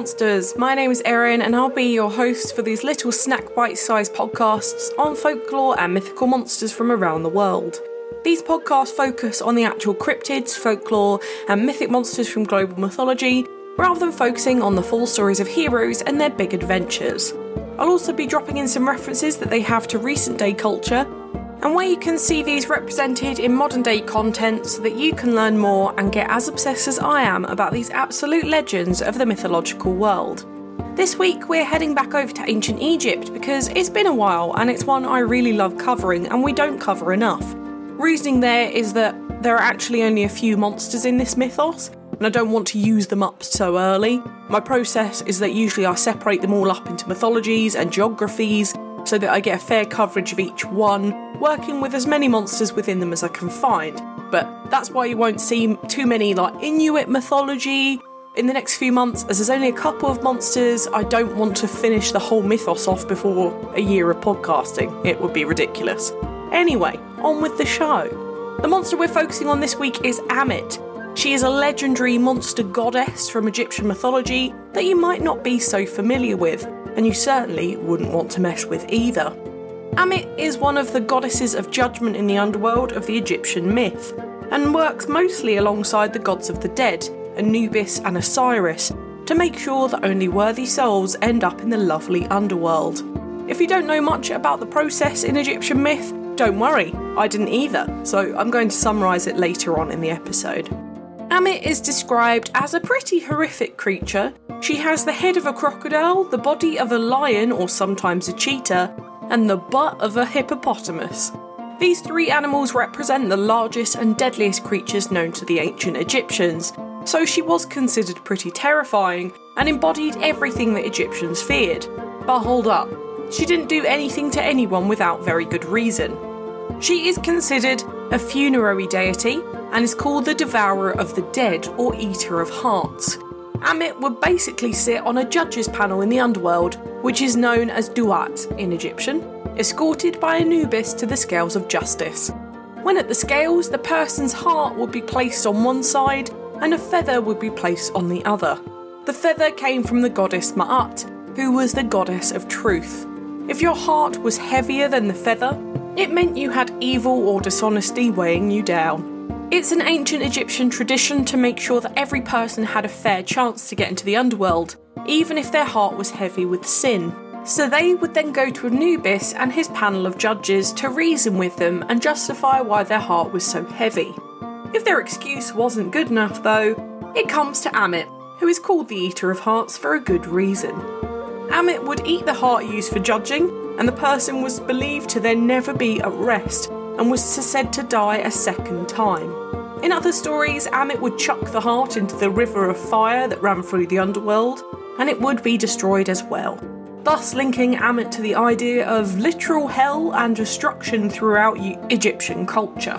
Monsters. My name is Erin, and I'll be your host for these little snack bite sized podcasts on folklore and mythical monsters from around the world. These podcasts focus on the actual cryptids, folklore, and mythic monsters from global mythology, rather than focusing on the full stories of heroes and their big adventures. I'll also be dropping in some references that they have to recent day culture and where you can see these represented in modern day content so that you can learn more and get as obsessed as I am about these absolute legends of the mythological world. This week we're heading back over to ancient Egypt because it's been a while and it's one I really love covering and we don't cover enough. Reasoning there is that there are actually only a few monsters in this mythos and I don't want to use them up so early. My process is that usually I separate them all up into mythologies and geographies so that I get a fair coverage of each one, working with as many monsters within them as I can find. But that's why you won't see too many like Inuit mythology in the next few months, as there's only a couple of monsters. I don't want to finish the whole mythos off before a year of podcasting. It would be ridiculous. Anyway, on with the show. The monster we're focusing on this week is Ammit. She is a legendary monster goddess from Egyptian mythology that you might not be so familiar with, and you certainly wouldn't want to mess with either. Ammit is one of the goddesses of judgment in the underworld of the Egyptian myth, and works mostly alongside the gods of the dead, Anubis and Osiris, to make sure that only worthy souls end up in the lovely underworld. If you don't know much about the process in Egyptian myth, don't worry, I didn't either, so I'm going to summarise it later on in the episode. Ammit is described as a pretty horrific creature. She has the head of a crocodile, the body of a lion or sometimes a cheetah, and the butt of a hippopotamus. These three animals represent the largest and deadliest creatures known to the ancient Egyptians, so she was considered pretty terrifying and embodied everything that Egyptians feared. But hold up, she didn't do anything to anyone without very good reason. She is considered a funerary deity and is called the Devourer of the Dead or Eater of Hearts. Ammit would basically sit on a judge's panel in the underworld, which is known as Duat in Egyptian, escorted by Anubis to the scales of justice. When at the scales, the person's heart would be placed on one side and a feather would be placed on the other. The feather came from the goddess Ma'at, who was the goddess of truth. If your heart was heavier than the feather, it meant you had evil or dishonesty weighing you down. It's an ancient Egyptian tradition to make sure that every person had a fair chance to get into the underworld, even if their heart was heavy with sin. So they would then go to Anubis and his panel of judges to reason with them and justify why their heart was so heavy. If their excuse wasn't good enough, though, it comes to Ammit, who is called the Eater of Hearts for a good reason. Ammit would eat the heart used for judging, and the person was believed to then never be at rest and was said to die a second time. In other stories, Ammit would chuck the heart into the river of fire that ran through the underworld, and it would be destroyed as well, thus linking Ammit to the idea of literal hell and destruction throughout Egyptian culture.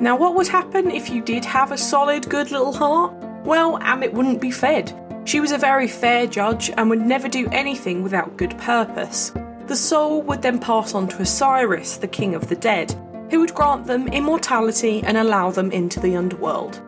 Now, what would happen if you did have a solid, good little heart? Well, Ammit wouldn't be fed. She was a very fair judge and would never do anything without good purpose. The soul would then pass on to Osiris, the king of the dead, who would grant them immortality and allow them into the underworld.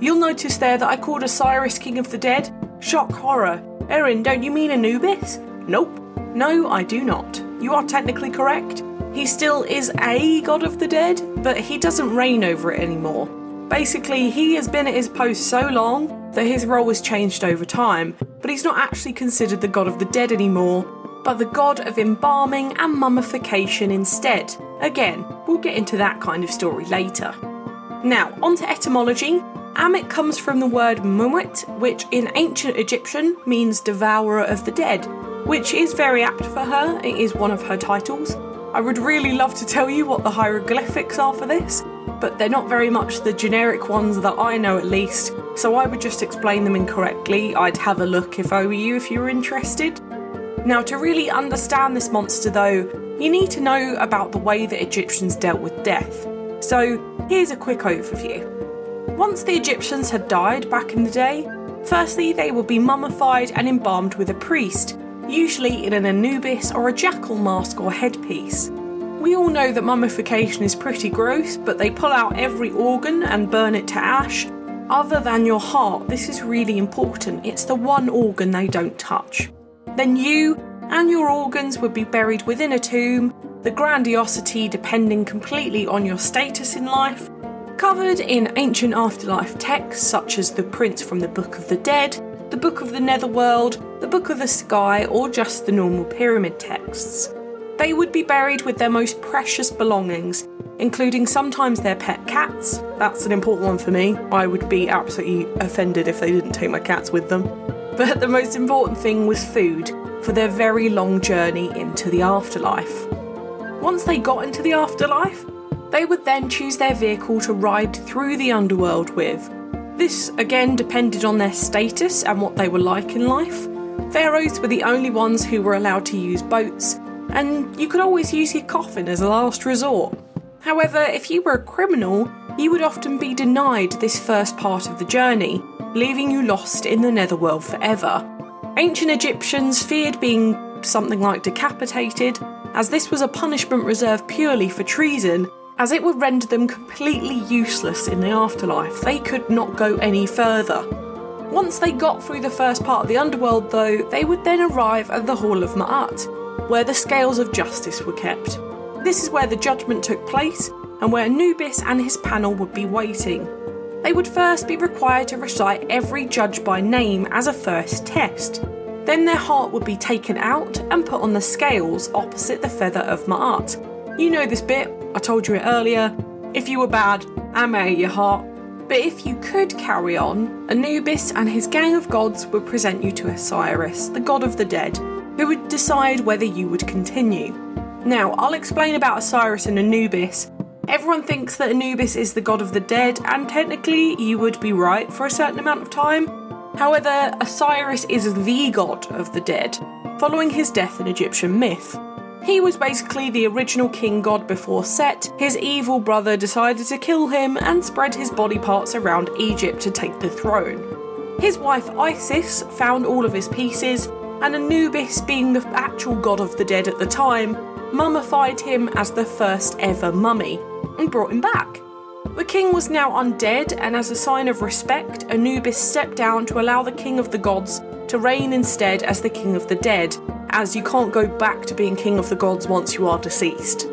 You'll notice there that I called Osiris King of the Dead. Shock horror. Erin, don't you mean Anubis? Nope. No, I do not. You are technically correct. He still is a god of the dead, but he doesn't reign over it anymore. Basically, he has been at his post so long that his role has changed over time, but he's not actually considered the god of the dead anymore, but the god of embalming and mummification instead. Again, we'll get into that kind of story later. Now, on to etymology. Ammit comes from the word Mumwit, which in ancient Egyptian means devourer of the dead, which is very apt for her. It is one of her titles. I would really love to tell you what the hieroglyphics are for this, but they're not very much the generic ones that I know at least, so I would just explain them incorrectly. I'd have a look if I were you if you were interested. Now, to really understand this monster, though, you need to know about the way that Egyptians dealt with death. So, here's a quick overview. Once the Egyptians had died back in the day, firstly they would be mummified and embalmed with a priest, usually in an Anubis or a jackal mask or headpiece. We all know that mummification is pretty gross, but they pull out every organ and burn it to ash, Other than your heart, this is really important. It's the one organ they don't touch. Then you and your organs would be buried within a tomb, the grandiosity depending completely on your status in life, covered in ancient afterlife texts such as the prince from the Book of the Dead, the Book of the Netherworld, the Book of the Sky, or just the normal pyramid texts. They would be buried with their most precious belongings, including sometimes their pet cats. That's an important one for me. I would be absolutely offended if they didn't take my cats with them. But the most important thing was food for their very long journey into the afterlife. Once they got into the afterlife, they would then choose their vehicle to ride through the underworld with. This again depended on their status and what they were like in life. Pharaohs were the only ones who were allowed to use boats, and you could always use your coffin as a last resort. However, if you were a criminal, you would often be denied this first part of the journey, leaving you lost in the netherworld forever. Ancient Egyptians feared being something like decapitated, as this was a punishment reserved purely for treason, as it would render them completely useless in the afterlife. They could not go any further. Once they got through the first part of the underworld, though, they would then arrive at the Hall of Ma'at, where the scales of justice were kept. This is where the judgment took place and where Anubis and his panel would be waiting. They would first be required to recite every judge by name as a first test. Then their heart would be taken out and put on the scales opposite the feather of Ma'at. You know this bit, I told you it earlier. If you were bad, Ame your heart. But if you could carry on, Anubis and his gang of gods would present you to Osiris, the god of the dead, who would decide whether you would continue. Now, I'll explain about Osiris and Anubis. Everyone thinks that Anubis is the god of the dead, and technically, you would be right for a certain amount of time. However, Osiris is the god of the dead, following his death in Egyptian myth. He was basically the original king god before Set. His evil brother decided to kill him and spread his body parts around Egypt to take the throne. His wife Isis found all of his pieces, and Anubis, being the actual god of the dead at the time, mummified him as the first ever mummy and brought him back. The king was now undead, and as a sign of respect, Anubis stepped down to allow the king of the gods to reign instead as the king of the dead, as you can't go back to being king of the gods once you are deceased.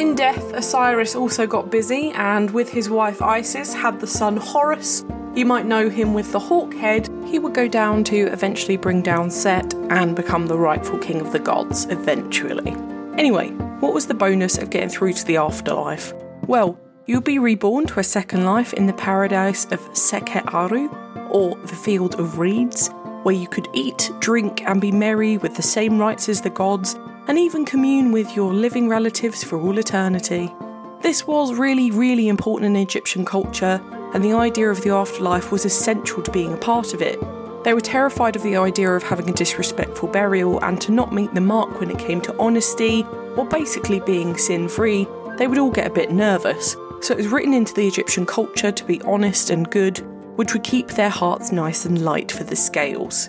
In death, Osiris also got busy and, with his wife Isis, had the son Horus. You might know him with the hawk head. He would go down to eventually bring down Set and become the rightful king of the gods eventually. Anyway, what was the bonus of getting through to the afterlife? Well, you'll be reborn to a second life in the paradise of Sekhet Aru, or the Field of Reeds, where you could eat, drink, and be merry with the same rights as the gods, and even commune with your living relatives for all eternity. This was really, really important in Egyptian culture, and the idea of the afterlife was essential to being a part of it. They were terrified of the idea of having a disrespectful burial and to not meet the mark when it came to honesty, or basically being sin free. They would all get a bit nervous. So it was written into the Egyptian culture to be honest and good, which would keep their hearts nice and light for the scales.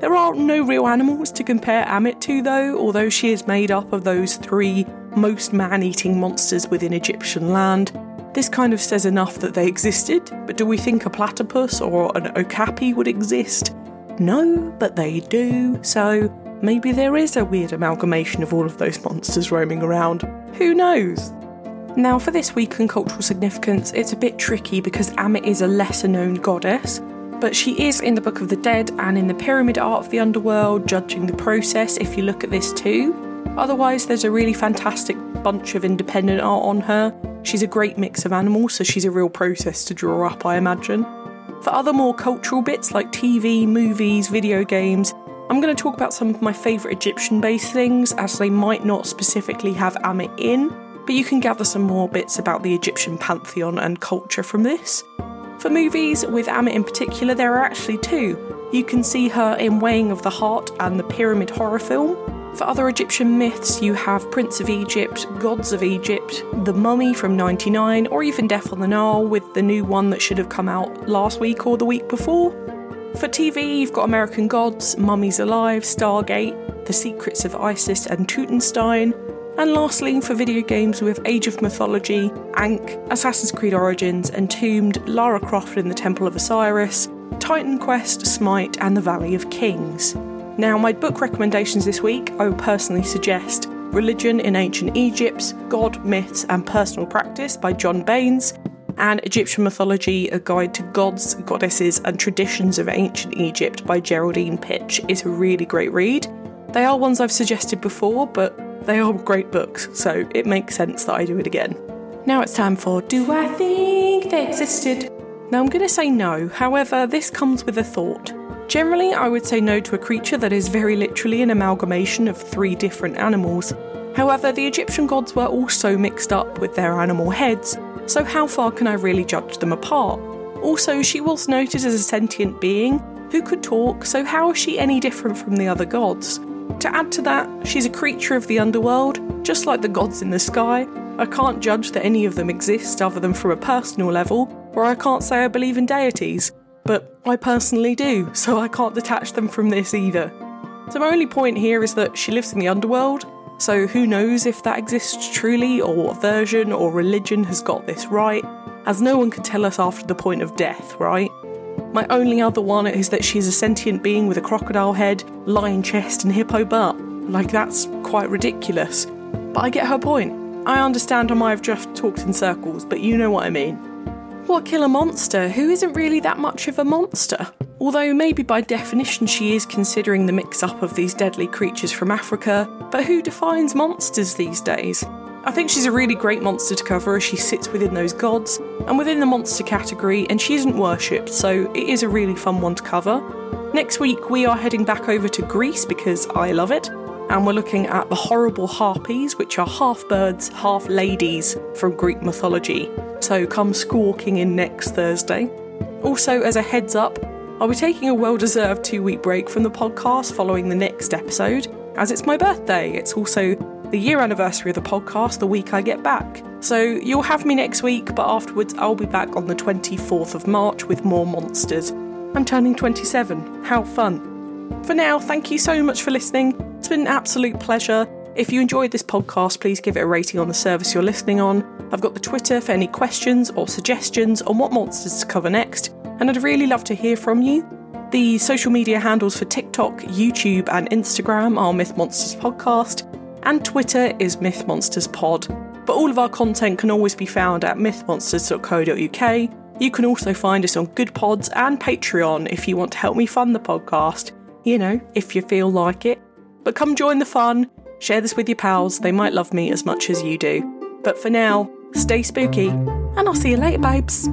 There are no real animals to compare Ammit to, though, although she is made up of those three most man eating monsters within Egyptian land. This kind of says enough that they existed, but do we think a platypus or an okapi would exist? No, but they do, so maybe there is a weird amalgamation of all of those monsters roaming around. Who knows? Now, for this week in cultural significance, it's a bit tricky because Ammit is a lesser known goddess, but she is in the Book of the Dead and in the Pyramid Art of the Underworld, judging the process if you look at this too. Otherwise, there's a really fantastic bunch of independent art on her. She's a great mix of animals, so she's a real process to draw up, I imagine. For other more cultural bits like TV, movies, video games, I'm going to talk about some of my favourite Egyptian based things, as they might not specifically have Ammit in, but you can gather some more bits about the Egyptian pantheon and culture from this. For movies, with Ammit in particular, there are actually two. You can see her in Weighing of the Heart and the Pyramid horror film. For other Egyptian myths, you have Prince of Egypt, Gods of Egypt, The Mummy from 99, or even Death on the Nile with the new one that should have come out last week or the week before. For TV, you've got American Gods, Mummies Alive, Stargate, The Secrets of Isis and Tutenstein, And lastly, for video games, we have Age of Mythology, Ankh, Assassin's Creed Origins, Entombed, Lara Croft in the Temple of Osiris, Titan Quest, Smite, and The Valley of Kings. Now, my book recommendations this week, I would personally suggest Religion in Ancient Egypt, God, Myths, and Personal Practice by John Baines, and Egyptian Mythology A Guide to Gods, Goddesses, and Traditions of Ancient Egypt by Geraldine Pinch is a really great read. They are ones I've suggested before, but they are great books, so it makes sense that I do it again. Now it's time for Do I Think They Existed? Now I'm going to say no, however, this comes with a thought. Generally, I would say no to a creature that is very literally an amalgamation of three different animals. However, the Egyptian gods were also mixed up with their animal heads, so how far can I really judge them apart? Also, she was noted as a sentient being who could talk, so how is she any different from the other gods? To add to that, she's a creature of the underworld, just like the gods in the sky. I can't judge that any of them exist other than from a personal level, or I can't say I believe in deities, but I personally do, so I can't detach them from this either. So my only point here is that she lives in the underworld, so who knows if that exists truly, or what version or religion has got this right, as no one can tell us after the point of death, right? My only other one is that she's a sentient being with a crocodile head, lion chest, and hippo butt. Like, that's quite ridiculous. But I get her point. I understand I might have just talked in circles, but you know what I mean. What kill a monster who isn't really that much of a monster? Although, maybe by definition, she is considering the mix up of these deadly creatures from Africa, but who defines monsters these days? I think she's a really great monster to cover as she sits within those gods and within the monster category, and she isn't worshipped, so it is a really fun one to cover. Next week, we are heading back over to Greece because I love it, and we're looking at the horrible harpies, which are half birds, half ladies from Greek mythology. So come squawking in next Thursday. Also, as a heads up, I'll be taking a well deserved two week break from the podcast following the next episode, as it's my birthday. It's also the year anniversary of the podcast the week I get back. So you'll have me next week, but afterwards I'll be back on the 24th of March with more monsters. I'm turning 27. How fun! For now, thank you so much for listening. It's been an absolute pleasure. If you enjoyed this podcast, please give it a rating on the service you're listening on. I've got the Twitter for any questions or suggestions on what monsters to cover next, and I'd really love to hear from you. The social media handles for TikTok, YouTube, and Instagram are Myth Monsters Podcast, and Twitter is Myth Monsters Pod. But all of our content can always be found at mythmonsters.co.uk. You can also find us on Goodpods and Patreon if you want to help me fund the podcast. You know, if you feel like it. But come join the fun, share this with your pals, they might love me as much as you do. But for now, stay spooky, and I'll see you later, babes.